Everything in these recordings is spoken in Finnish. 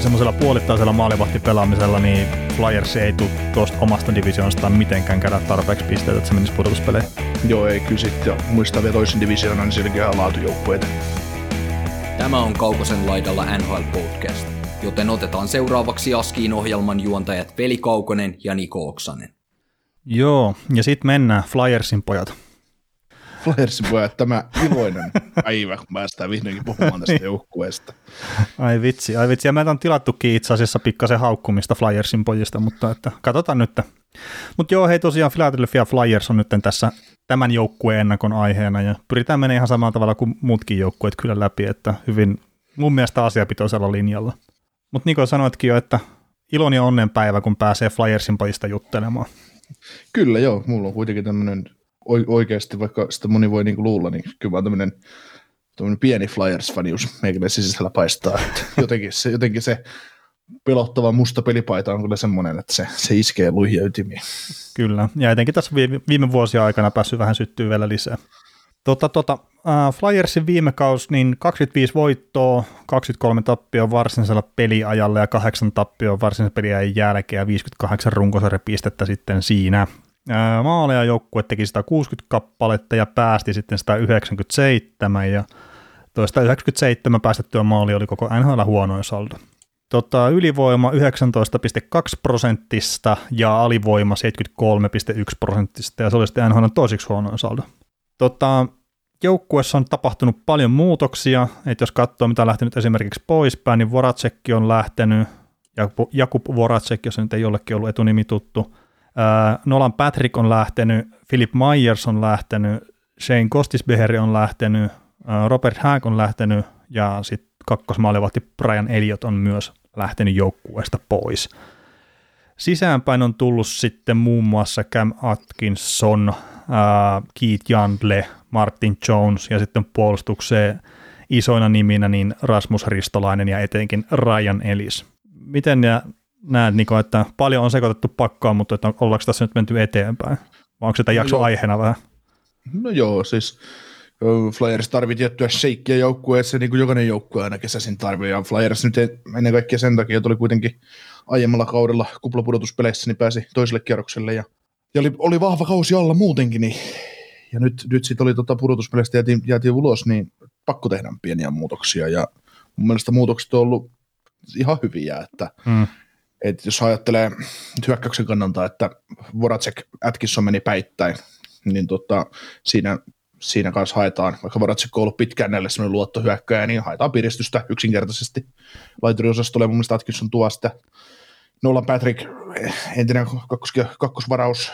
Semmoisella puolittaisella maalivahtipelaamisella niin Flyers ei tule tuosta omasta divisioonastaan mitenkään käydä tarpeeksi pisteitä, että se menisi pudotuspeleihin. Joo, ei kyllä sitten. Muistaa vielä toisen divisioonan, niin sielläkin on laatujoukkueita. Tämä on Kaukosen laidalla NHL Podcast, joten otetaan seuraavaksi Askiin ohjelman juontajat Veli Kaukonen ja Niko Oksanen. Joo, ja sitten mennään Flyersin pojat. Flyersin pojat, tämä iloinen päivä, kun päästään vihdoinkin puhumaan tästä joukkueesta. Ai vitsi, ai vitsi. Ja meiltä on tilattukin itse asiassa pikkasen haukkumista Flyersin pojista, mutta että, katsotaan nyt. Mutta joo, hei tosiaan Philadelphia Flyers on nyt tässä tämän joukkueen ennakon aiheena ja pyritään menemään ihan samalla tavalla kuin muutkin joukkueet kyllä läpi, että hyvin mun mielestä asiapitoisella linjalla. Mutta niin kuin sanoitkin jo, että ilon ja onnen päivä, kun pääsee Flyersin pojista juttelemaan. Kyllä joo, mulla on kuitenkin tämmöinen oikeasti, vaikka sitä moni voi niinku luulla, niin kyllä vaan tämmöinen pieni Flyers-fanius meikäläisen sisällä paistaa. Jotenkin, se, jotenkin se pelottava musta pelipaita on kyllä semmoinen, että se, se iskee luihin ytimiin. Kyllä, ja etenkin tässä viime, viime vuosien aikana päässyt vähän syttyä vielä lisää. Tota, tota, äh, Flyersin viime kausi, niin 25 voittoa, 23 tappioa varsinaisella peliajalla ja 8 tappioa varsinaisen peliajan jälkeen ja 58 runkosarjapistettä sitten siinä. Maaleja joukkue teki 160 kappaletta ja päästi sitten 197 ja toista 97 päästettyä maali oli koko NHL huonoin saldo. Tota, ylivoima 19,2 prosenttista ja alivoima 73,1 prosenttista, ja se oli sitten NHL toisiksi huonoin saldo. Tota, joukkuessa on tapahtunut paljon muutoksia, että jos katsoo mitä on lähtenyt esimerkiksi poispäin, niin Voracekki on lähtenyt, Jakub Voracek, jos nyt ei jollekin ollut etunimi tuttu, Nolan Patrick on lähtenyt, Philip Myers on lähtenyt, Shane Kostisbeheri on lähtenyt, Robert Hack on lähtenyt ja sitten kakkosmaalivahti Brian Elliot on myös lähtenyt joukkueesta pois. Sisäänpäin on tullut sitten muun muassa Cam Atkinson, äh, Keith Jandle, Martin Jones ja sitten puolustukseen isoina niminä niin Rasmus Ristolainen ja etenkin Ryan Ellis. Miten ja näet, Niko, että paljon on sekoitettu pakkaa, mutta että ollaanko tässä nyt menty eteenpäin? Vai onko sitä jakso aiheena vähän? No joo, siis Flyers tarvii tiettyä shakeia joukkueessa, niin kuin jokainen joukkue aina kesäisin tarvii, ja Flyers nyt ennen kaikkea sen takia, että oli kuitenkin aiemmalla kaudella kuplapudotuspeleissä, niin pääsi toiselle kierrokselle, ja, ja oli, oli, vahva kausi alla muutenkin, niin, ja nyt, nyt sitten oli tota pudotuspeleistä jäätiin, jäätiin ulos, niin pakko tehdä pieniä muutoksia, ja mun mielestä muutokset on ollut ihan hyviä, että hmm. Et jos ajattelee hyökkäyksen kannalta, että Voracek Atkinson meni päittäin, niin tota, siinä siinä kanssa haetaan, vaikka Voracek on ollut pitkään näille semmoinen luottohyökkäjä, niin haetaan piristystä yksinkertaisesti. Laituriosastolle mun mielestä Atkinson tuo sitä Nolan Patrick, entinen kakkos, kakkosvaraus,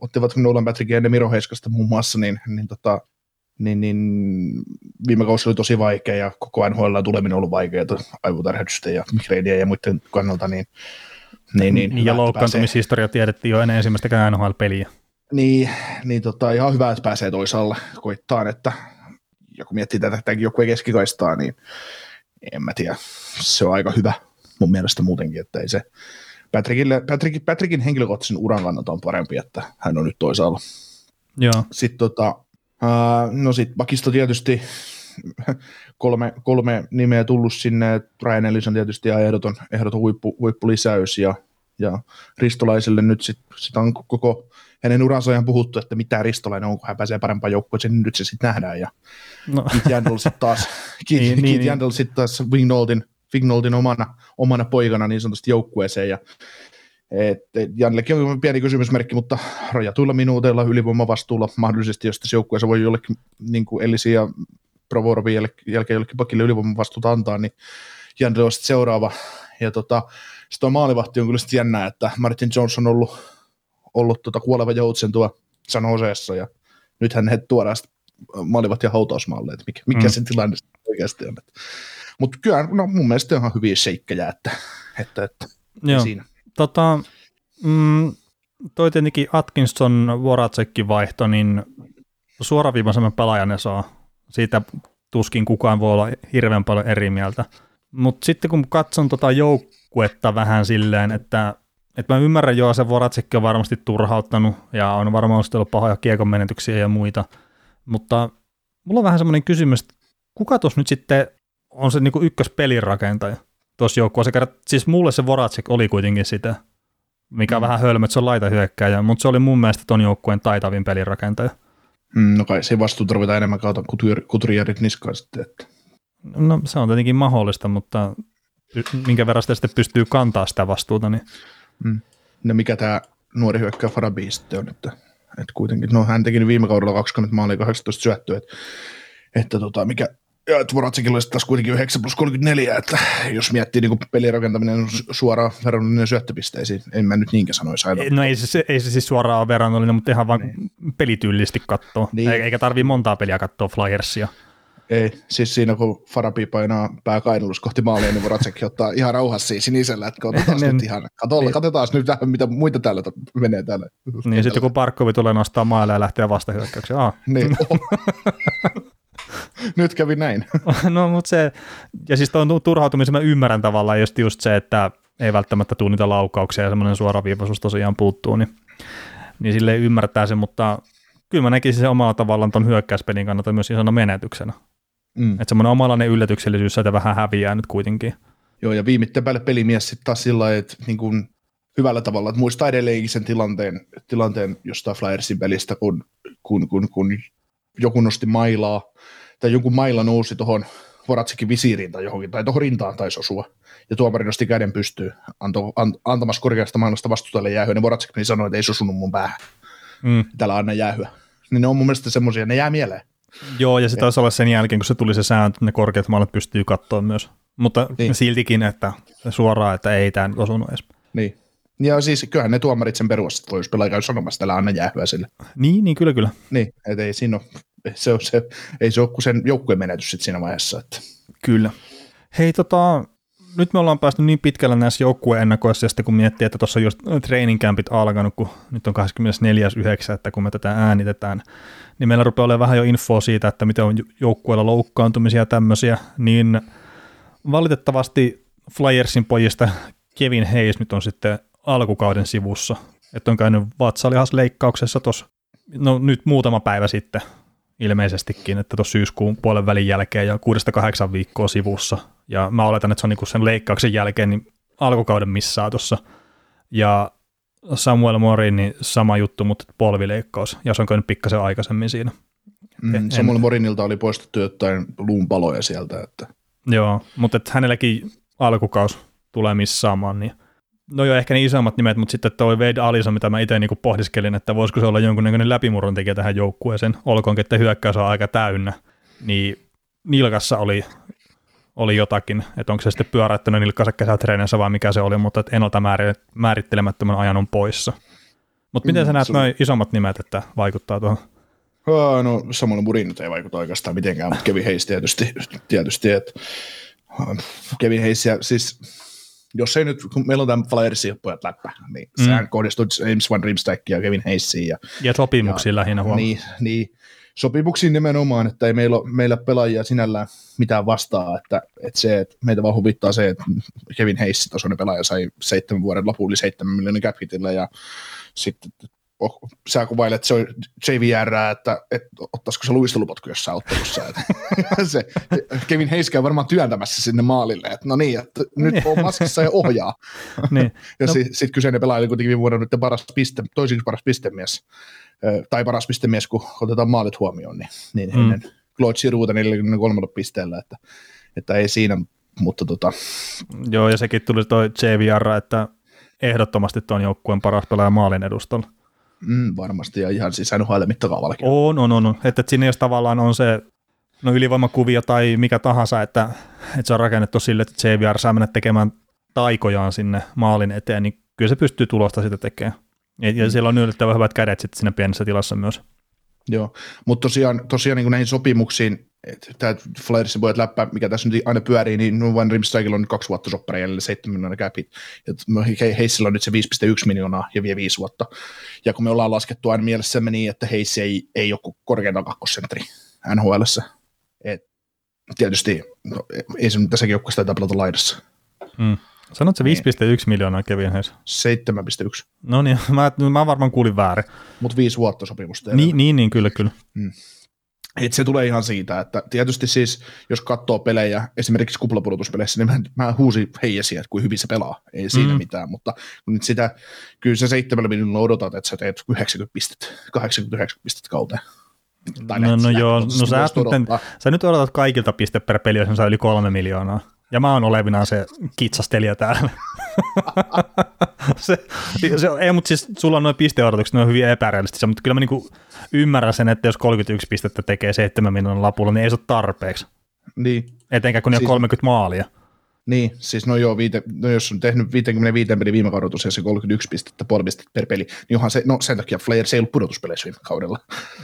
ottivat Nolan Patrickin ennen Miro Heiskasta muun muassa, niin, niin, tota, niin, niin viime kausi oli tosi vaikea ja koko NHL tuleminen on ollut vaikeaa aivotärhätysten ja migreenien ja muiden kannalta, niin niin, niin, niin ja loukkaantumishistoria tiedettiin jo ennen ensimmäistä NHL-peliä. Niin, niin tota, ihan hyvä, että pääsee toisaalle koittaa, että ja kun miettii tätä tämänkin joukkueen keskikaistaa, niin en mä tiedä, se on aika hyvä mun mielestä muutenkin, että ei se Patrickille, Patrick, Patrickin henkilökohtaisen uran kannalta on parempi, että hän on nyt toisaalla. Joo. Sitten tota, no sit Pakisto tietysti kolme, kolme nimeä tullut sinne, Brian Ellis on tietysti ehdoton, ehdoton huippu, huippulisäys ja, ja Ristolaiselle nyt sitten sit on koko hänen uransa ajan puhuttu, että mitä Ristolainen on, kun hän pääsee parempaan joukkueeseen, niin nyt se sitten nähdään. Ja no. Keith Jandel sitten taas, Keith, niin, Keith niin, Jandel sitten taas Wignoldin, Wignoldin omana, omana poikana niin sanotusti joukkueeseen. Ja et, et on pieni kysymysmerkki, mutta rajatuilla minuuteilla ylivoimavastuulla mahdollisesti, jos tässä joukkueessa voi jollekin niin kuin Ellisi ja Provorovin jälkeen jollekin pakille ylivoimavastuuta antaa, niin Jandel on sitten seuraava. Ja tota, sitten tuo maalivahti on kyllä sitten jännää, että Martin Jones on ollut ollut tuota kuoleva joutsen tuo San Joseessa ja nythän he tuodaan maalivat ja hautausmaalle, että mikä, mikä mm. se tilanne oikeasti on. Mutta kyllä no, mun mielestä on ihan hyviä seikkejä, että, että, että Joo. siinä. Tota, mm, toi tietenkin Atkinson Voracekkin vaihto, niin suoraviivaisemman pelaajan ne saa. Siitä tuskin kukaan voi olla hirveän paljon eri mieltä. Mutta sitten kun katson tota joukkuetta vähän silleen, että, että mä ymmärrän joo, se Voracek on varmasti turhauttanut ja on varmaan ollut pahoja kiekon menetyksiä ja muita, mutta mulla on vähän semmoinen kysymys, että kuka tuossa nyt sitten on se niinku ykköspelirakentaja tuossa joukkueessa? Siis mulle se Voracek oli kuitenkin sitä, mikä mm. vähän hölmö, että se on laitahyökkäjä, mutta se oli mun mielestä ton joukkueen taitavin pelirakentaja. Mm, no kai se vastuu tarvitaan enemmän kautta kuturierit niskaan sitten. Että. No se on tietenkin mahdollista, mutta minkä verran sitä sitten pystyy kantaa sitä vastuuta. Niin... Mm. No mikä tämä nuori hyökkää Farabi sitten on, että, että kuitenkin, no hän teki viime kaudella 20 maalia 18 syöttöä, että, että tota, mikä, ja että Voratsikilla olisi taas kuitenkin 9 plus 34, että jos miettii niin pelirakentaminen suoraan verrannollinen syöttöpisteisiin, en mä nyt niinkään sanoisi aina. No ei se, ei se siis suoraan ole verrannollinen, mutta ihan vaan niin. pelityylisesti katsoa. Niin. Eikä tarvii montaa peliä katsoa Flyersia. Ei, siis siinä kun Farabi painaa pääkainalus kohti maalia, niin Voracek ottaa ihan rauhassa siinä sinisellä, että katsotaan niin, nyt ihan, katsotaan, niin. katsotaan nyt vähän, mitä muita täällä menee täällä. Niin, sitten kun Parkkovi tulee nostaa maalle ja lähtee vastahyökkäykseen. Ah. Niin. nyt kävi näin. no, mutta se, ja siis tuon turhautumisen mä ymmärrän tavallaan just, just se, että ei välttämättä tule niitä laukauksia ja semmoinen suoraviivaisuus tosiaan puuttuu, niin, niin sille ymmärtää se, mutta kyllä mä näkisin se omalla tavallaan tuon hyökkäyspelin kannalta myös isona menetyksenä. Mm. Että semmoinen omalainen yllätyksellisyys sieltä vähän häviää nyt kuitenkin. Joo, ja viimeitten päälle pelimies sitten taas sillä lailla, että niin kuin hyvällä tavalla, että muistaa edelleenkin sen tilanteen, tilanteen jostain Flyersin pelistä, kun, kun, kun, kun joku nosti mailaa, tai joku maila nousi tuohon Voratsikin visiiriin tai johonkin, tai tuohon rintaan taisi osua, ja tuomari nosti käden pystyyn, anto, an, antamassa korkeasta mailasta vastustajalle jäähyä, niin Voratsik niin sanoi, että ei se osunut mun päähän. Mm. Täällä anna jäähyä. Niin ne on mun mielestä semmoisia, ne jää mieleen. Joo, ja se taisi olla sen jälkeen, kun se tuli se sääntö, että ne korkeat maalat pystyy katsoa myös. Mutta niin. siltikin, että suoraan, että ei tämä nyt osunut edes. Niin. Ja siis kyllähän ne tuomarit sen perusteella voi, jos pelaa käy sanomassa, että anna jäähyä sille. Niin, niin kyllä, kyllä. Niin, et ei siinä ole, se on se, ei se ole kuin sen joukkueen menetys sitten siinä vaiheessa. Että. Kyllä. Hei, tota, nyt me ollaan päästy niin pitkällä näissä joukkueen ennakoissa, ja sitten kun miettii, että tuossa on just training campit alkanut, kun nyt on 24.9., että kun me tätä äänitetään, niin meillä rupeaa olemaan vähän jo infoa siitä, että miten on joukkueella loukkaantumisia ja tämmöisiä, niin valitettavasti Flyersin pojista Kevin Hayes nyt on sitten alkukauden sivussa, että on käynyt vatsalihasleikkauksessa tuossa, no nyt muutama päivä sitten ilmeisestikin, että tuossa syyskuun puolen välin jälkeen ja kuudesta kahdeksan viikkoa sivussa, ja mä oletan, että se on niinku sen leikkauksen jälkeen niin alkukauden missaa tuossa, ja Samuel Morin, niin sama juttu, mutta polvileikkaus, ja se on käynyt pikkasen aikaisemmin siinä. Mm, en, Samuel Morinilta oli poistettu jotain luunpaloja sieltä. Että. Joo, mutta että hänelläkin alkukaus tulee missaamaan, niin no joo, ehkä ne isommat nimet, mutta sitten toi Wade Alison, mitä mä itse niinku pohdiskelin, että voisiko se olla jonkunnäköinen läpimurron tekijä tähän joukkueeseen, olkoonkin, että hyökkäys on aika täynnä, niin nilkassa oli oli jotakin, että onko se sitten pyöräyttänyt nilkkansa kesätreenissä vai mikä se oli, mutta että ennalta määrittelemättömän ajan on poissa. Mutta miten mm, sä näet noin isommat nimet, että vaikuttaa tuohon? No Samuel Murin ei vaikuta oikeastaan mitenkään, mutta Kevin Hayes tietysti, tietysti että Kevin Hayes ja siis jos ei nyt, kun meillä on tämä Flyersin pojat läppä, niin mm. sehän kohdistuu James Van Rimstackiin ja Kevin Hayesiin. Ja, ja sopimuksiin ja, lähinnä huomioon. Niin, niin, sopimuksiin nimenomaan, että ei meillä, ole, meillä pelaajia sinällään mitään vastaa, että, että, se, että meitä vaan huvittaa se, että Kevin Hayes, tasoinen pelaaja, sai seitsemän vuoden lopulla 7 miljoonan cap ja sitten oh, sä kuvailet se on JVR, että, että ottaisiko se luistelupotku jossain ottelussa. Että, se, Kevin Hayes käy varmaan työntämässä sinne maalille, että no niin, että nyt on maskissa ja ohjaa. niin. ja no. sitten sit kyseinen pelaaja oli kuitenkin vuoden nyt paras piste, toisiksi paras pistemies tai paras pistemies, kun otetaan maalit huomioon, niin, niin mm. ennen Claude Girouta 43 pisteellä, että, että ei siinä, mutta tota. Joo, ja sekin tuli toi JVR, että ehdottomasti tuon joukkueen paras pelaaja maalin edustalla. Mm, varmasti, ja ihan siis NHL mittakaavallakin. On, on, on. Että, että siinä jos tavallaan on se no ylivoimakuvio tai mikä tahansa, että, että se on rakennettu sille, että JVR saa mennä tekemään taikojaan sinne maalin eteen, niin kyllä se pystyy tulosta sitä tekemään. Ja, ja siellä on yllättävän hyvät kädet sitten siinä pienessä tilassa myös. Joo, mutta tosiaan, tosiaan niin näihin sopimuksiin, tämä Flyersin voi läppää, mikä tässä nyt aina pyörii, niin Van Rimstrikilla on nyt kaksi vuotta soppari jäljellä 7 miljoonaa ja Heissillä on nyt se 5,1 miljoonaa ja vie viisi vuotta. Ja kun me ollaan laskettu aina mielessämme niin, että Heiss ei, ei ole korkeintaan kakkosentteri nhl Et tietysti no, ei se nyt tässäkin joukkueessa taitaa pelata laidassa. Mm. Sanotko se 5,1 niin. miljoonaa Kevin Hayes? 7,1. No niin, mä, mä varmaan kuulin väärin. Mutta viisi vuotta sopimusta. Niin, niin, niin, kyllä, kyllä. Mm. Et se tulee ihan siitä, että tietysti siis, jos katsoo pelejä, esimerkiksi kuplapudotuspeleissä, niin mä, mä huusin heijäsiä, että kuin hyvin se pelaa, ei siinä mm. mitään, mutta nyt sitä, kyllä se seitsemällä minuutilla odotat, että sä teet 90 pistettä, 89 pistettä kauteen. Tai no, no joo, no sä, nyt, sä nyt odotat kaikilta piste per peli, jos saa yli kolme miljoonaa. Ja mä oon olevinaan se kitsastelija täällä. se, se, ei, mutta siis sulla on noin pisteodotukset, ne on hyvin epärealistisia, mutta kyllä mä niinku ymmärrän sen, että jos 31 pistettä tekee 7 miljoonan lapulla, niin ei se ole tarpeeksi. Niin. Etenkään kun ne siis, on 30 maalia. Niin, siis no joo, viite, no jos on tehnyt 55 peli viime kaudella tosiaan se 31 pistettä, puoli pistettä per peli, niin johan se, no sen takia Flair ei ollut pudotuspeleissä viime kaudella.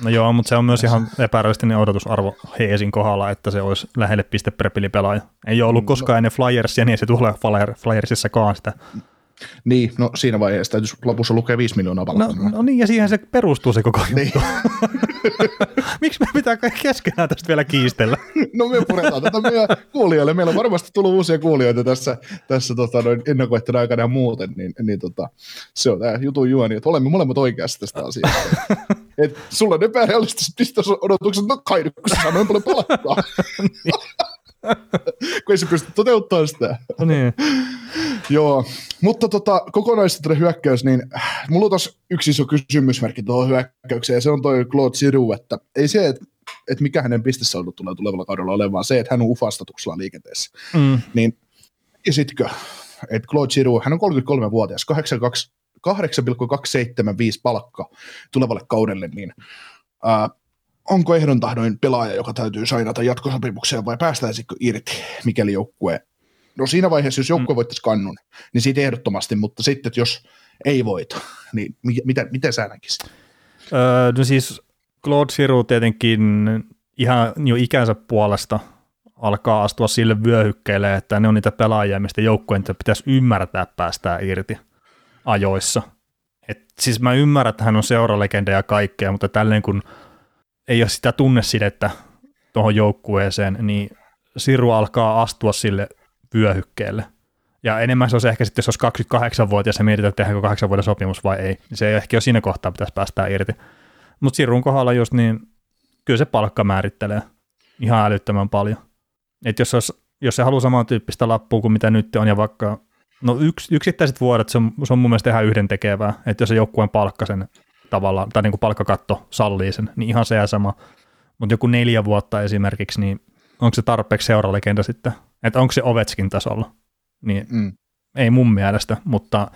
No joo, mutta se on myös ihan epärealistinen odotusarvo Heesin kohdalla, että se olisi lähelle piste per peli pelaaja. Ei ole ollut mm, koskaan no, ennen Flyersia, niin ei se tule Flyersissakaan sitä niin, no siinä vaiheessa täytyisi lopussa lukea 5 miljoonaa palkkaa. No, no niin, ja siihen se perustuu se koko niin. Miksi me pitää keskenään tästä vielä kiistellä? no me puretaan tätä meidän kuulijoille. Meillä on varmasti tullut uusia kuulijoita tässä, tässä tota, noin aikana ja muuten, niin, niin tota, se on tämä jutun juoni, että olemme molemmat oikeassa tästä asiasta. Et sulla on epärealistiset pistosodotukset, no kai kun sanoin paljon palkkaa. niin. kun ei se pysty toteuttamaan sitä. No niin. Joo, mutta tota, kokonaisuuden hyökkäys, niin mulla on yksi iso kysymysmerkki tuohon hyökkäykseen, ja se on toi Claude Giroux, että ei se, että että mikä hänen pistesaldo tulee tulevalla kaudella olemaan, vaan se, että hän on ufastatuksella liikenteessä. Mm. Niin esitkö, että Claude Giroux, hän on 33-vuotias, 8,275 palkka tulevalle kaudelle, niin ää, onko ehdon tahdoin pelaaja, joka täytyy sainata jatkosopimukseen vai päästäisikö irti, mikäli joukkue No siinä vaiheessa, jos joukkue mm. voittaisi kannun, niin siitä ehdottomasti, mutta sitten, että jos ei voita, niin mitä, miten sä näkisit? Öö, no siis Claude Giroux tietenkin ihan jo ikänsä puolesta alkaa astua sille vyöhykkeelle, että ne on niitä pelaajia, mistä joukkueen pitäisi ymmärtää päästää irti ajoissa. Et siis mä ymmärrän, että hän on seuralegenda ja kaikkea, mutta tälleen kun ei ole sitä tunnesidettä tuohon joukkueeseen, niin Siru alkaa astua sille vyöhykkeelle. Ja enemmän se olisi ehkä sitten, jos olisi 28-vuotias ja mietitään, että tehdäänkö 8 vuoden sopimus vai ei, niin se ei ehkä jo siinä kohtaa pitäisi päästää irti. Mutta Sirun kohdalla just niin, kyllä se palkka määrittelee ihan älyttömän paljon. Et jos, olisi, jos se haluaa samantyyppistä lappua kuin mitä nyt on, ja vaikka, no yks, yksittäiset vuodet, se on, se on mun mielestä ihan yhden tekevää, että jos se joukkueen palkka sen tavallaan, tai niin kuin palkkakatto sallii sen, niin ihan se ja sama. Mutta joku neljä vuotta esimerkiksi, niin onko se tarpeeksi seuralegenda sitten että onko se Ovetskin tasolla, niin mm. ei mun mielestä, mutta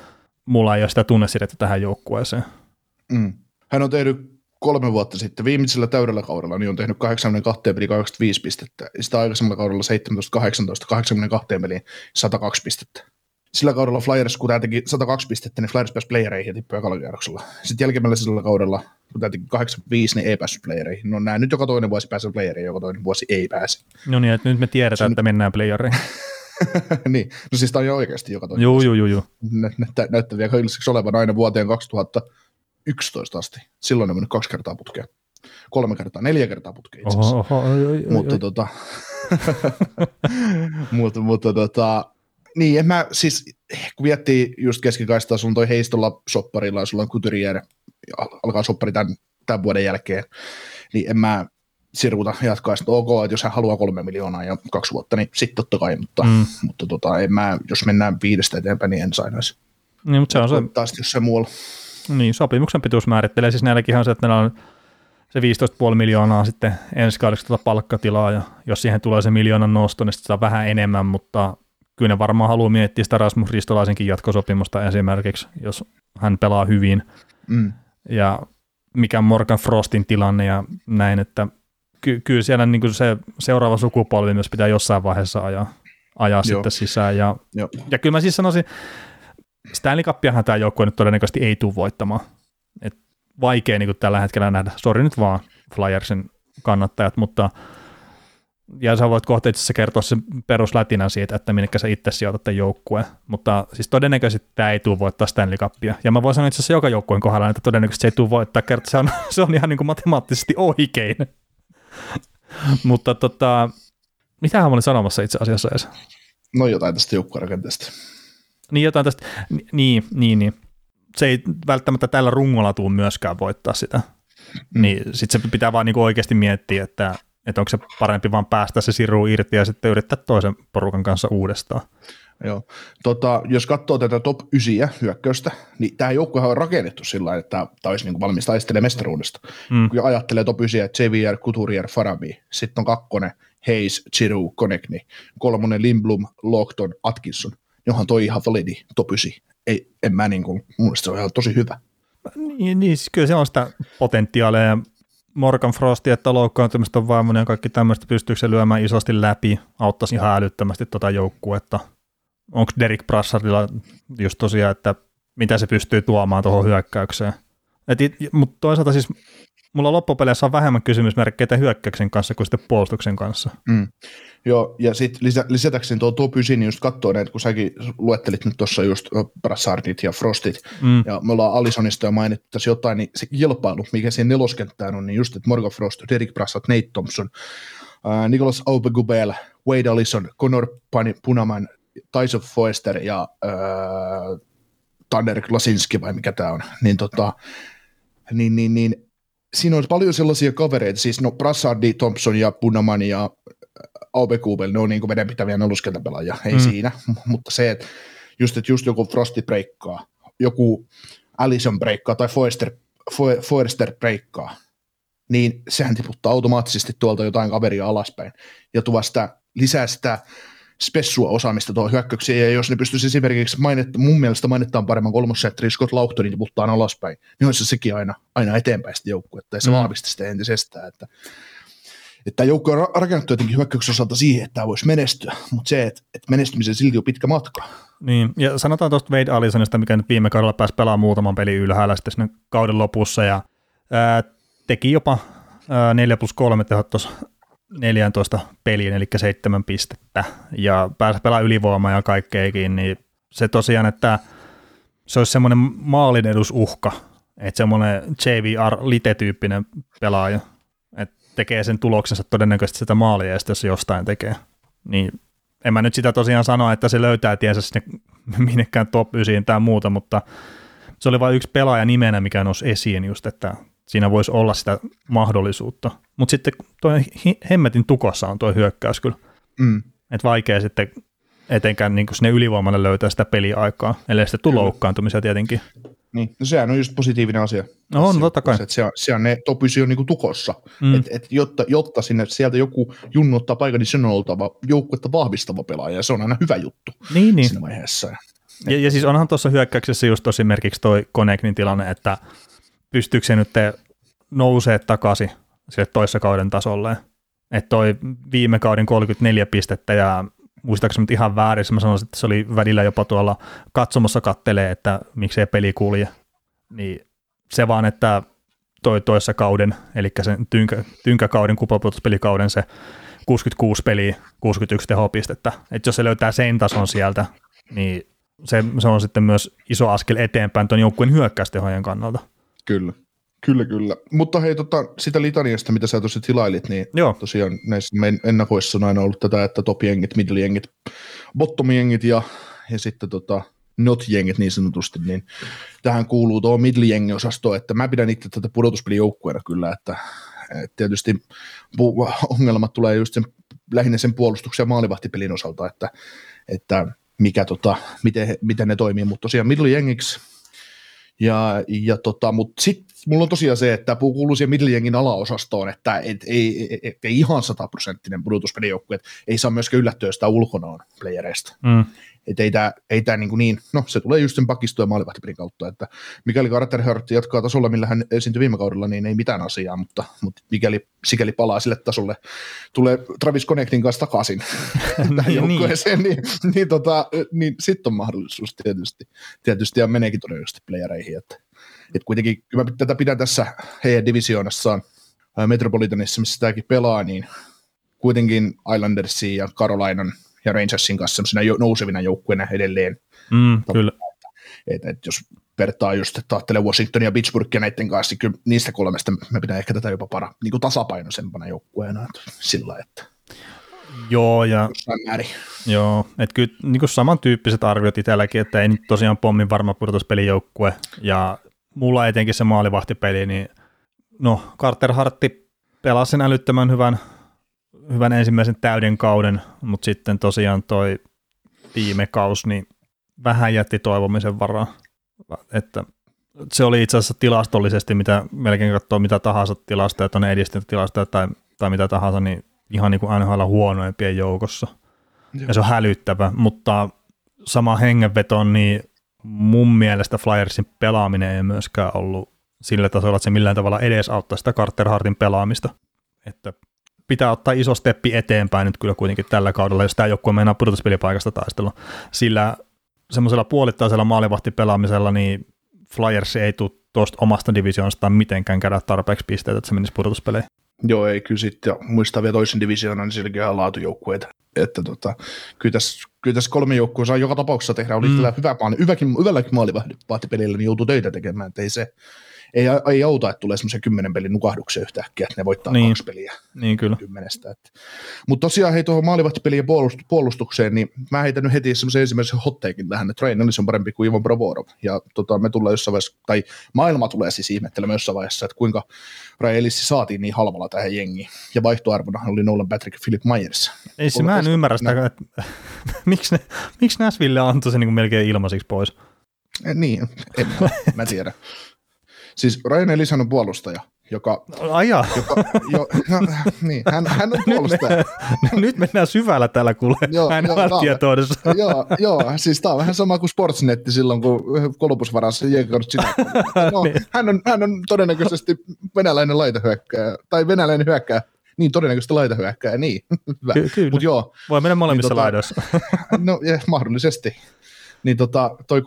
mulla ei ole sitä tunnesidettä tähän joukkueeseen. Mm. Hän on tehnyt kolme vuotta sitten, viimeisellä täydellä kaudella, niin on tehnyt 82 peli 25 pistettä, sitä aikaisemmalla kaudella 17-18, 82 peliin 102 pistettä. Sillä kaudella Flyers, kun tämä teki 102 pistettä, niin Flyers pääsi playereihin ja tippui ekalla Sitten jälkimmäisellä kaudella, kun tämä teki 85, niin ei päässyt playereihin. No näin nyt joka toinen vuosi pääsee playereihin, joka toinen vuosi ei pääse. No niin, että nyt me tiedetään, että mennään playereihin. niin, no siis tämä on jo oikeasti joka toinen Joo, joo, joo. joo. Näyttää, näyttää vielä olevan aina vuoteen 2011 asti. Silloin on mennyt kaksi kertaa putkeen kolme kertaa, neljä kertaa putkeen itse asiassa. Oho, oho, oi, oi, mutta, oi. Tota, mutta, mutta tota, niin, en mä siis, kun miettii just keskikaistaa, on toi heistolla sopparilla ja sulla on Couturier, alkaa soppari tämän, tämän vuoden jälkeen, niin en mä siruta jatkaa, että ok, että jos hän haluaa kolme miljoonaa ja kaksi vuotta, niin sitten totta kai, mutta, mm. mutta tota, en mä, jos mennään viidestä eteenpäin, niin en sainaisi. Niin, mutta se on se... Taas jos se muualla. Niin, sopimuksen pituus määrittelee, siis näilläkin on se, että meillä on se 15,5 miljoonaa sitten ensi kaudeksi tuota palkkatilaa, ja jos siihen tulee se miljoonan nosto, niin sitten vähän enemmän, mutta kyllä ne varmaan haluaa miettiä sitä Rasmus Ristolaisenkin jatkosopimusta esimerkiksi, jos hän pelaa hyvin. Mm. Ja mikä on Morgan Frostin tilanne ja näin, että ky- kyllä siellä niin se seuraava sukupolvi myös pitää jossain vaiheessa ajaa, ajaa sitten sisään. Ja, Joo. ja kyllä mä siis sanoisin, Stanley Cupiahan tämä joukkue nyt todennäköisesti ei tule voittamaan. Et vaikea niin tällä hetkellä nähdä, sori nyt vaan, Flyersin kannattajat, mutta ja sä voit kohta itse kertoa sen peruslätinän siitä, että minne sä itse sijoitat tämän joukkueen, mutta siis todennäköisesti tämä ei tule voittaa Stanley Cupia, ja mä voin sanoa itse asiassa joka joukkueen kohdalla, että todennäköisesti se ei tule voittaa, kertaa se on, se on ihan niin kuin matemaattisesti oikein. mutta tota, mitä mä olin sanomassa itse asiassa edes? No jotain tästä joukkuerakenteesta. Niin jotain tästä, niin, niin, niin. Se ei välttämättä tällä rungolla tule myöskään voittaa sitä. Mm. Niin sitten se pitää vaan niinku oikeasti miettiä, että, että onko se parempi vaan päästä se siru irti ja sitten yrittää toisen porukan kanssa uudestaan. Joo. Tota, jos katsoo tätä top 9 hyökkäystä, niin tämä joukkue on rakennettu sillä tavalla, että tämä olisi niin valmis taistelemaan mestaruudesta. Mm. Kun ajattelee top 9, JVR, Couturier, Farabi, sitten on kakkonen, Hayes, Chiru, Konekni, kolmonen Lindblom, Lockton, Atkinson. Johan toi ihan validi top 9. Ei, en mä niin kuin, mun mielestä se on ihan tosi hyvä. Niin, niin siis kyllä se on sitä potentiaalia ja Morgan Frosti, että loukkaantumista on vaimoni ja kaikki tämmöistä pystyykö se lyömään isosti läpi, auttaisi ihan älyttömästi tuota joukkuetta. Onko Derek Brassardilla just tosiaan, että mitä se pystyy tuomaan tuohon hyökkäykseen. Mutta toisaalta siis mulla loppupeleissä on vähemmän kysymysmerkkejä hyökkäyksen kanssa kuin sitten puolustuksen kanssa. Mm. Joo, ja sitten lisä, lisätäkseni tuo top 9, niin just katsoo näitä, kun säkin luettelit nyt tuossa just Brassardit ja Frostit, mm. ja me ollaan Alisonista jo mainittu tässä jotain, niin se kilpailu, mikä siihen neloskenttään on, niin just, että Morgan Frost, Derek Brassard, Nate Thompson, äh, Nicholas Aubegubel, Wade Allison, Connor Punaman, Tyson Foester ja äh, Tanner Klasinski, vai mikä tämä on, niin tota, niin, niin, niin siinä on paljon sellaisia kavereita, siis no Brassardi, Thompson ja Punaman ja Aubekubel, ne on niin vedenpitäviä neluskentäpelaajia, ei mm. siinä, mutta se, että just, että just joku Frosty breikkaa, joku Allison breikkaa tai Forster, Forster breikkaa, niin sehän tiputtaa automaattisesti tuolta jotain kaveria alaspäin ja tuo sitä, lisää sitä spessua osaamista tuohon hyökkäykseen, ja jos ne pystyisi esimerkiksi mainittaa, mun mielestä mainittaan paremman kolmossetteri Scott Laughtonin tiputtaan alaspäin, niin olisi se sekin aina, aina eteenpäin sitä joukkuetta, ja se mm. vahvisti sitä entisestään, että että joukko on rakennettu jotenkin hyökkäyksen osalta siihen, että tämä voisi menestyä, mutta se, että, että menestymisen silti on pitkä matka. Niin, ja sanotaan tuosta Wade Allisonista, mikä nyt viime kaudella pääsi pelaamaan muutaman pelin ylhäällä sitten sinne kauden lopussa, ja ää, teki jopa ää, 4 plus 3 tehot tuossa 14 peliin, eli 7 pistettä, ja pääsi pelaamaan ylivoimaa ja kaikkeikin, niin se tosiaan, että se olisi semmoinen maalin edusuhka, että semmoinen JVR-lite-tyyppinen pelaaja, tekee sen tuloksensa todennäköisesti sitä maalia, ja jos jostain tekee. Niin en mä nyt sitä tosiaan sano, että se löytää tiensä sinne minnekään top 9 tai muuta, mutta se oli vain yksi pelaaja nimenä, mikä nousi esiin just, että siinä voisi olla sitä mahdollisuutta. Mutta sitten tuo hemmetin tukossa on tuo hyökkäys kyllä. Mm. Että vaikea sitten etenkään niin sinne ylivoimalle löytää sitä peliaikaa, ellei sitten tule loukkaantumisia tietenkin. Niin, no sehän on just positiivinen asia. No on, totta kai. Se, on, se on ne top on niin tukossa. Mm. Et, et jotta, jotta sinne sieltä joku junnu ottaa paikan, niin sen on oltava joukkuetta vahvistava pelaaja, ja se on aina hyvä juttu niin, niin. siinä vaiheessa. Ja, ja siis onhan tuossa hyökkäyksessä just esimerkiksi toi Koneknin tilanne, että pystyykö se nyt nousee takaisin sille toissa kauden tasolle. Että toi viime kauden 34 pistettä ja muistaakseni ihan väärin, mä sanoisin, että se oli välillä jopa tuolla katsomassa kattelee, että miksei peli kulje, niin se vaan, että toi toissa kauden, eli sen tynkä, tynkäkauden, kuplapuotuspelikauden se 66 peliä, 61 tehopistettä, että jos se löytää sen tason sieltä, niin se, se on sitten myös iso askel eteenpäin tuon joukkueen hyökkäystehojen kannalta. Kyllä. Kyllä, kyllä. Mutta hei, tota, sitä litaniasta, mitä sä tuossa tilailit, niin Joo. tosiaan näissä meidän ennakoissa on aina ollut tätä, että top-jengit, middle-jengit, bottom-jengit ja, ja sitten tota, not-jengit niin sanotusti, niin tähän kuuluu tuo middle-jengi-osasto, että mä pidän itse tätä pudotuspelijoukkueena kyllä, että, että tietysti ongelmat tulee just sen, lähinnä sen puolustuksen ja maalivahtipelin osalta, että, että mikä tota, miten, miten ne toimii, mutta tosiaan middle-jengiksi ja, ja tota, mutta sitten mulla on tosiaan se, että puu kuuluu siihen middle alaosastoon, että et, ei, ei, ei, ei ihan sataprosenttinen pudotuspelijoukkue, että ei saa myöskään yllättyä sitä ulkona on playereista. Mm. Että ei tämä ei tää niin, niin, no se tulee just sen pakisto- ja maalivahtipelin kautta, että mikäli Carter Hurt jatkaa tasolla, millä hän esiintyi viime kaudella, niin ei mitään asiaa, mutta, mutta mikäli sikäli palaa sille tasolle, tulee Travis Connectin kanssa takaisin tähän niin, joukkueeseen, niin, niin, niin, tota, niin sitten on mahdollisuus tietysti, tietysti ja meneekin todennäköisesti playereihin, että, että kuitenkin kyllä mä tätä pidän tässä heidän divisioonassaan Metropolitanissa, missä tämäkin pelaa, niin kuitenkin Islandersin ja Carolinan ja Rangersin kanssa semmoisena nousevina joukkueina edelleen. Mm, kyllä. Et, et jos vertaa just, että ajattelee Washingtonia ja Pittsburghia näiden kanssa, niin kyllä niistä kolmesta me pitää ehkä tätä jopa para, niin kuin tasapainoisempana joukkueena sillä että Joo, ja, joo, että kyllä niin kuin samantyyppiset arviot itselläkin, että ei nyt tosiaan pommin varma pudotuspelijoukkue, ja mulla etenkin se maalivahtipeli, niin no Carter Hartti pelasi sen älyttömän hyvän, hyvän ensimmäisen täyden kauden, mutta sitten tosiaan toi viime kaus, niin vähän jätti toivomisen varaa, että se oli itse asiassa tilastollisesti, mitä melkein katsoo mitä tahansa tilastoja, tuonne edistynyt tilastoja tai, tai mitä tahansa, niin ihan niin kuin NHL huonoimpien joukossa. Joo. Ja se on hälyttävä, mutta sama hengenveto, niin mun mielestä Flyersin pelaaminen ei myöskään ollut sillä tasolla, että se millään tavalla edesauttaa sitä Carter Hartin pelaamista. Että pitää ottaa iso steppi eteenpäin nyt kyllä kuitenkin tällä kaudella, jos tämä joukkue meinaa pudotuspelipaikasta taistella. Sillä semmoisella puolittaisella maalivahtipelaamisella niin Flyers ei tule tuosta omasta divisioonastaan mitenkään käydä tarpeeksi pisteitä, että se menisi pudotuspeleihin. Joo, ei kyllä sitten, ja muistaa vielä toisen divisioonan, niin sielläkin ihan laatujoukkueita. Että tota, kyllä, tässä, kyllä tässä kolme joukkoa saa joka tapauksessa tehdä. Oli mm. hyvä maali, hyväkin, hyvälläkin maalivahtipelillä, niin joutuu töitä tekemään, että ei se, ei, ei auta, että tulee semmoisia kymmenen pelin nukahduksia yhtäkkiä, että ne voittaa niin. kaksi peliä niin, kyllä. kymmenestä. Mutta tosiaan hei tuohon maalivahtipelien puolustukseen, niin mä heitän nyt heti semmoisen ensimmäisen hotteikin tähän, että Rain on parempi kuin Ivan Provorov. Ja tota, me tullaan jossain vaiheessa, tai maailma tulee siis ihmettelemään jossain vaiheessa, että kuinka Ray saatiin niin halvalla tähän jengiin. Ja vaihtoarvona oli Nolan Patrick Philip Myers. Ei se, mä en ymmärrä sitä, että miksi, ne, miksi Nashville antoi sen niin melkein ilmaisiksi pois? Eh, niin, en mä, mä tiedä. Siis Ryan Ellis on puolustaja, joka... Aja. Joka, jo, no, niin, hän, hän on puolustaja. Nyt, me, nyt mennään syvällä täällä kuule, joo, hän on tietoudessa. Joo, joo, siis tämä on vähän sama kuin Sportsnetti silloin, kun Kolopus varasi no, niin. hän, on, hän on todennäköisesti venäläinen laitahyökkääjä, tai venäläinen hyökkääjä, niin todennäköisesti laitahyökkääjä, niin. Hyvä. Ky- kyllä. Mut joo, Voi mennä molemmissa niin, tota, laidoissa. no, ja, mahdollisesti niin tota, toi 6,25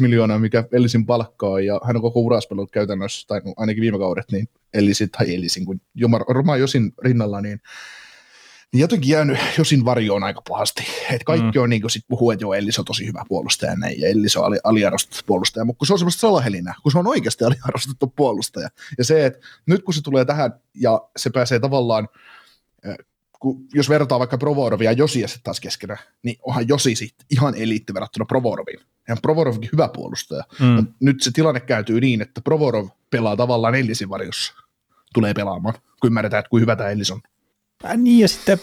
miljoonaa, mikä Ellisin palkkaa, ja hän on koko uras pelannut käytännössä, tai no, ainakin viime kaudet, niin Ellisin, tai Ellisin, kun Roma Josin rinnalla, niin niin jotenkin jäänyt Josin varjoon aika pahasti. Et kaikki mm. on niin kuin sit puhuu, että joo, Ellis on tosi hyvä puolustaja näin, ja Ellis on ali, aliarvostettu puolustaja, mutta kun se on semmoista salahelinää, kun se on oikeasti aliarvostettu puolustaja. Ja se, että nyt kun se tulee tähän ja se pääsee tavallaan kun, jos vertaa vaikka Provorovia ja Josia sitten taas keskenään, niin onhan Josi sitten ihan eliitti verrattuna Provoroviin. Ihan Provorovkin hyvä puolustaja. Mm. Nyt se tilanne kääntyy niin, että Provorov pelaa tavallaan Ellisin varjossa. Tulee pelaamaan, kun ymmärretään, että kuin hyvä tämä Ellis on. Äh, niin ja sitten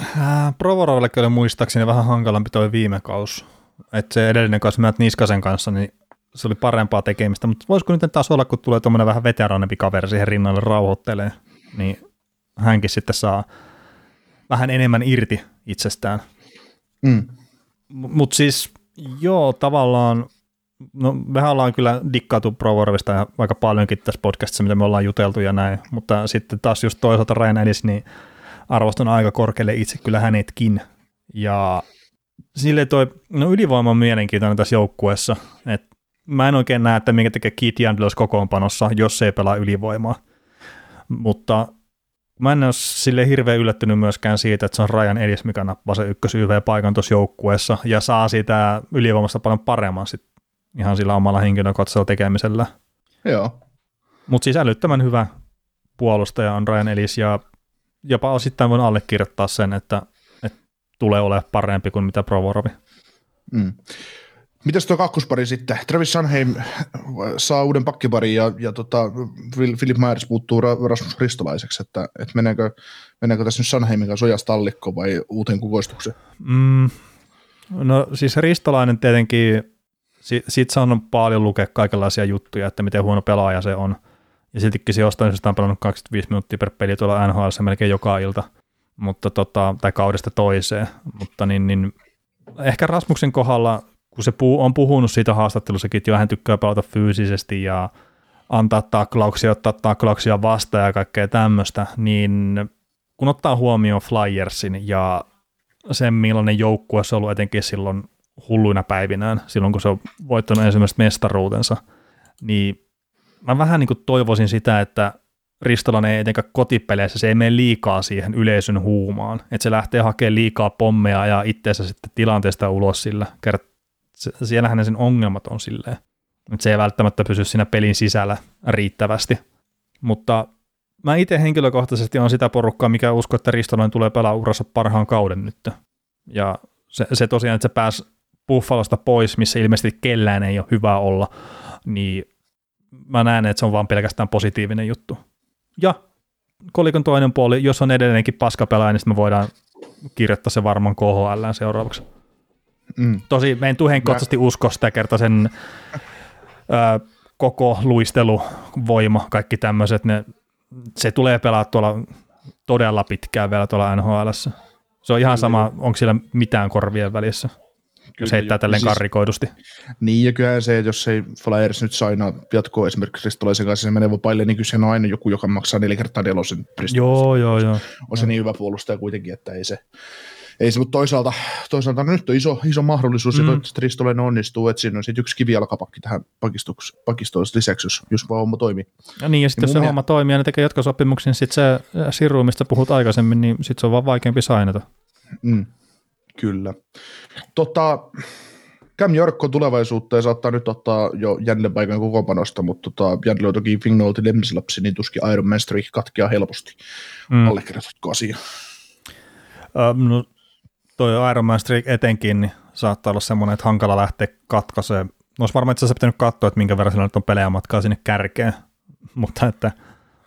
äh, Provoroville kyllä muistaakseni vähän hankalampi toi viime kaus. Että se edellinen kausi Matt Niskasen kanssa, niin se oli parempaa tekemistä, mutta voisiko nyt taas olla, kun tulee tuommoinen vähän veteraanempi kaveri siihen rinnalle rauhoittelee, niin hänkin sitten saa vähän enemmän irti itsestään. Mm. Mutta siis joo, tavallaan, no mehän ollaan kyllä dikkaatu Provorvista ja aika paljonkin tässä podcastissa, mitä me ollaan juteltu ja näin, mutta sitten taas just toisaalta Ryan Ellis, niin arvostan aika korkealle itse kyllä hänetkin. Ja sille toi, no ylivoima on mielenkiintoinen tässä joukkueessa, että mä en oikein näe, että minkä tekee Keith Yandlos kokoonpanossa, jos ei pelaa ylivoimaa. Mutta Mä en ole sille hirveän yllättynyt myöskään siitä, että se on Rajan edis, mikä nappaa se ykkös YV-paikan tuossa joukkueessa ja saa sitä ylivoimasta paljon paremman sit ihan sillä omalla henkilökohtaisella tekemisellä. Joo. Mutta siis älyttömän hyvä puolustaja on Ryan Ellis ja jopa osittain voin allekirjoittaa sen, että, että tulee olemaan parempi kuin mitä Provorovi. Mm. Mitäs tuo kakkospari sitten? Travis Sanheim saa uuden pakkiparin ja, ja tota, Philip Myers puuttuu Rasmus Ristolaiseksi, että, että meneekö, meneekö tässä nyt Sanheimin kanssa ojasta tallikko vai uuteen kukoistukseen? Mm, no siis Ristolainen tietenkin, si, siitä on paljon lukea kaikenlaisia juttuja, että miten huono pelaaja se on. Ja siltikin se jostain syystä on pelannut 25 minuuttia per peli tuolla NHL melkein joka ilta, mutta tota, tai kaudesta toiseen. Mutta niin, niin, ehkä Rasmuksen kohdalla kun se puu, on puhunut siitä haastattelussakin, että jo hän tykkää pelata fyysisesti ja antaa taklauksia, ottaa taklauksia vastaan ja kaikkea tämmöistä, niin kun ottaa huomioon Flyersin ja sen millainen joukkue se on ollut etenkin silloin hulluina päivinään, silloin kun se on voittanut ensimmäistä mestaruutensa, niin mä vähän niin kuin toivoisin sitä, että Ristolainen ei etenkään kotipeleissä, se ei mene liikaa siihen yleisön huumaan. Että se lähtee hakemaan liikaa pommeja ja itseensä sitten tilanteesta ulos sillä. Siellähän ne sen ongelmat on silleen. Että se ei välttämättä pysy siinä pelin sisällä riittävästi. Mutta mä itse henkilökohtaisesti on sitä porukkaa, mikä uskoo, että Ristolainen tulee pelaa urassa parhaan kauden nyt. Ja se, se tosiaan, että se pääsi Buffalosta pois, missä ilmeisesti kellään ei ole hyvä olla, niin mä näen, että se on vaan pelkästään positiivinen juttu. Ja kolikon toinen puoli, jos on edelleenkin paskapelaaja, niin sitten me voidaan kirjoittaa se varmaan KHL seuraavaksi. Mm. Tosi, me en tuhenkotsaisesti usko sitä kertaa sen ö, koko luisteluvoima, kaikki tämmöiset, ne, se tulee pelaa tuolla todella pitkään vielä tuolla NHL. Se on ihan sama, onko siellä mitään korvien välissä jos heittää tälleen siis, karrikoidusti. Niin, ja kyllähän se, että jos ei Flyers nyt saina jatkoa esimerkiksi Ristolaisen kanssa, se menee vapaille, niin kyllä se on aina joku, joka maksaa neljä kertaa nelosen Joo, joo, joo. On se niin hyvä puolustaja kuitenkin, että ei se, ei se, mutta toisaalta, toisaalta nyt on iso, iso mahdollisuus, mm. että Ristolainen onnistuu, että siinä on sitten yksi kivijalkapakki tähän pakistoon lisäksi, jos, jos vaan homma toimii. Ja niin, ja sitten jos se homma toimii ja ne tekee jatkosopimuksen, niin sitten se Siru, mistä puhut aikaisemmin, niin sitten se on vaan vaikeampi sainata. Mm. Kyllä. Tota, Cam Jorkko tulevaisuutta ja saattaa nyt ottaa jo Jänille paikan kokoonpanosta, mutta tota, Jänille on toki Fignolti lemmislapsi, niin tuskin Iron Man Streak katkeaa helposti. Mm. Allekirjoitatko asia? Um, no, toi Iron Man Streak etenkin niin saattaa olla semmoinen, että hankala lähteä katkaiseen. Olisi varmaan itse asiassa pitänyt katsoa, että minkä verran sillä nyt on pelejä matkaa sinne kärkeen, mutta että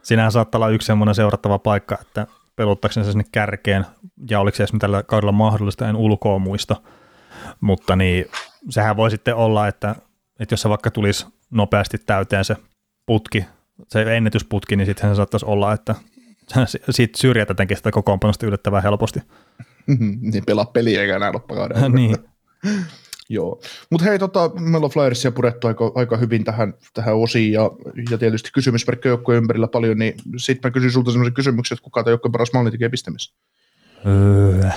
sinähän saattaa olla yksi semmoinen seurattava paikka, että peluttaakseni se sinne kärkeen, ja oliko se edes tällä kaudella mahdollista, en ulkoa muista, mutta niin, sehän voi sitten olla, että, että jos se vaikka tulisi nopeasti täyteen se putki, se ennätysputki, niin sitten se saattaisi olla, että siitä syrjätätenkin sitä kokoonpanosta yllättävän helposti. niin pelaa peliä eikä enää loppakauden. niin. Joo, mutta hei, tota, meillä on Flyersia purettu aika, aika hyvin tähän, tähän osiin ja, ja tietysti kysymysmerkkejä joukkojen ympärillä paljon, niin sitten mä kysyn sulta sellaisen kysymyksen, että kuka tämä joukkojen paras malli tekee pistämis? Öö,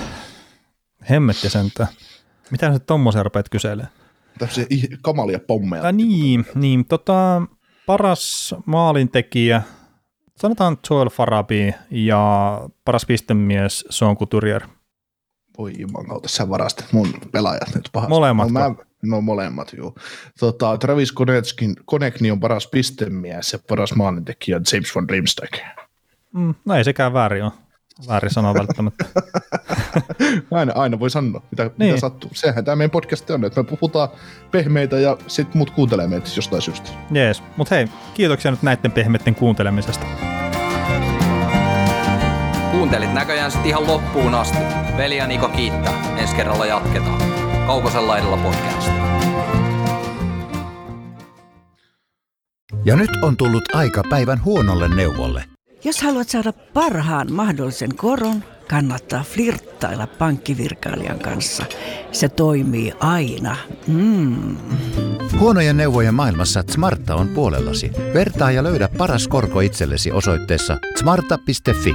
hemmetti sentään. Mitä sä tommosen rupeat kyselemään? Tämmöisiä kamalia pommeja. Ja niin, niin tota, paras maalintekijä, sanotaan Joel Farabi ja paras pistemies Sean Couturier – voi jumalauta, sä varastat mun pelaajat nyt pahasti. Molemmat. No, mä, no molemmat, juu. Tota, Travis Konechkin, Konekni on paras pistemies ja paras maalintekijä James von Riemsdijk. Mm, no ei sekään väärin ole. Väärin sanoa välttämättä. aina, aina voi sanoa, mitä, niin. mitä sattuu. Sehän tämä meidän podcast on, että me puhutaan pehmeitä ja sitten muut kuuntelee meitä jostain syystä. Jees, mutta hei, kiitoksia nyt näiden pehmeiden kuuntelemisesta. Kuuntelit näköjään sitten ihan loppuun asti. Veli ja Niko kiittää. Ensi kerralla jatketaan. Kaukosella laidalla podcast. Ja nyt on tullut aika päivän huonolle neuvolle. Jos haluat saada parhaan mahdollisen koron, kannattaa flirttailla pankkivirkailijan kanssa. Se toimii aina. Mm. Huonojen neuvojen maailmassa Smarta on puolellasi. Vertaa ja löydä paras korko itsellesi osoitteessa smarta.fi.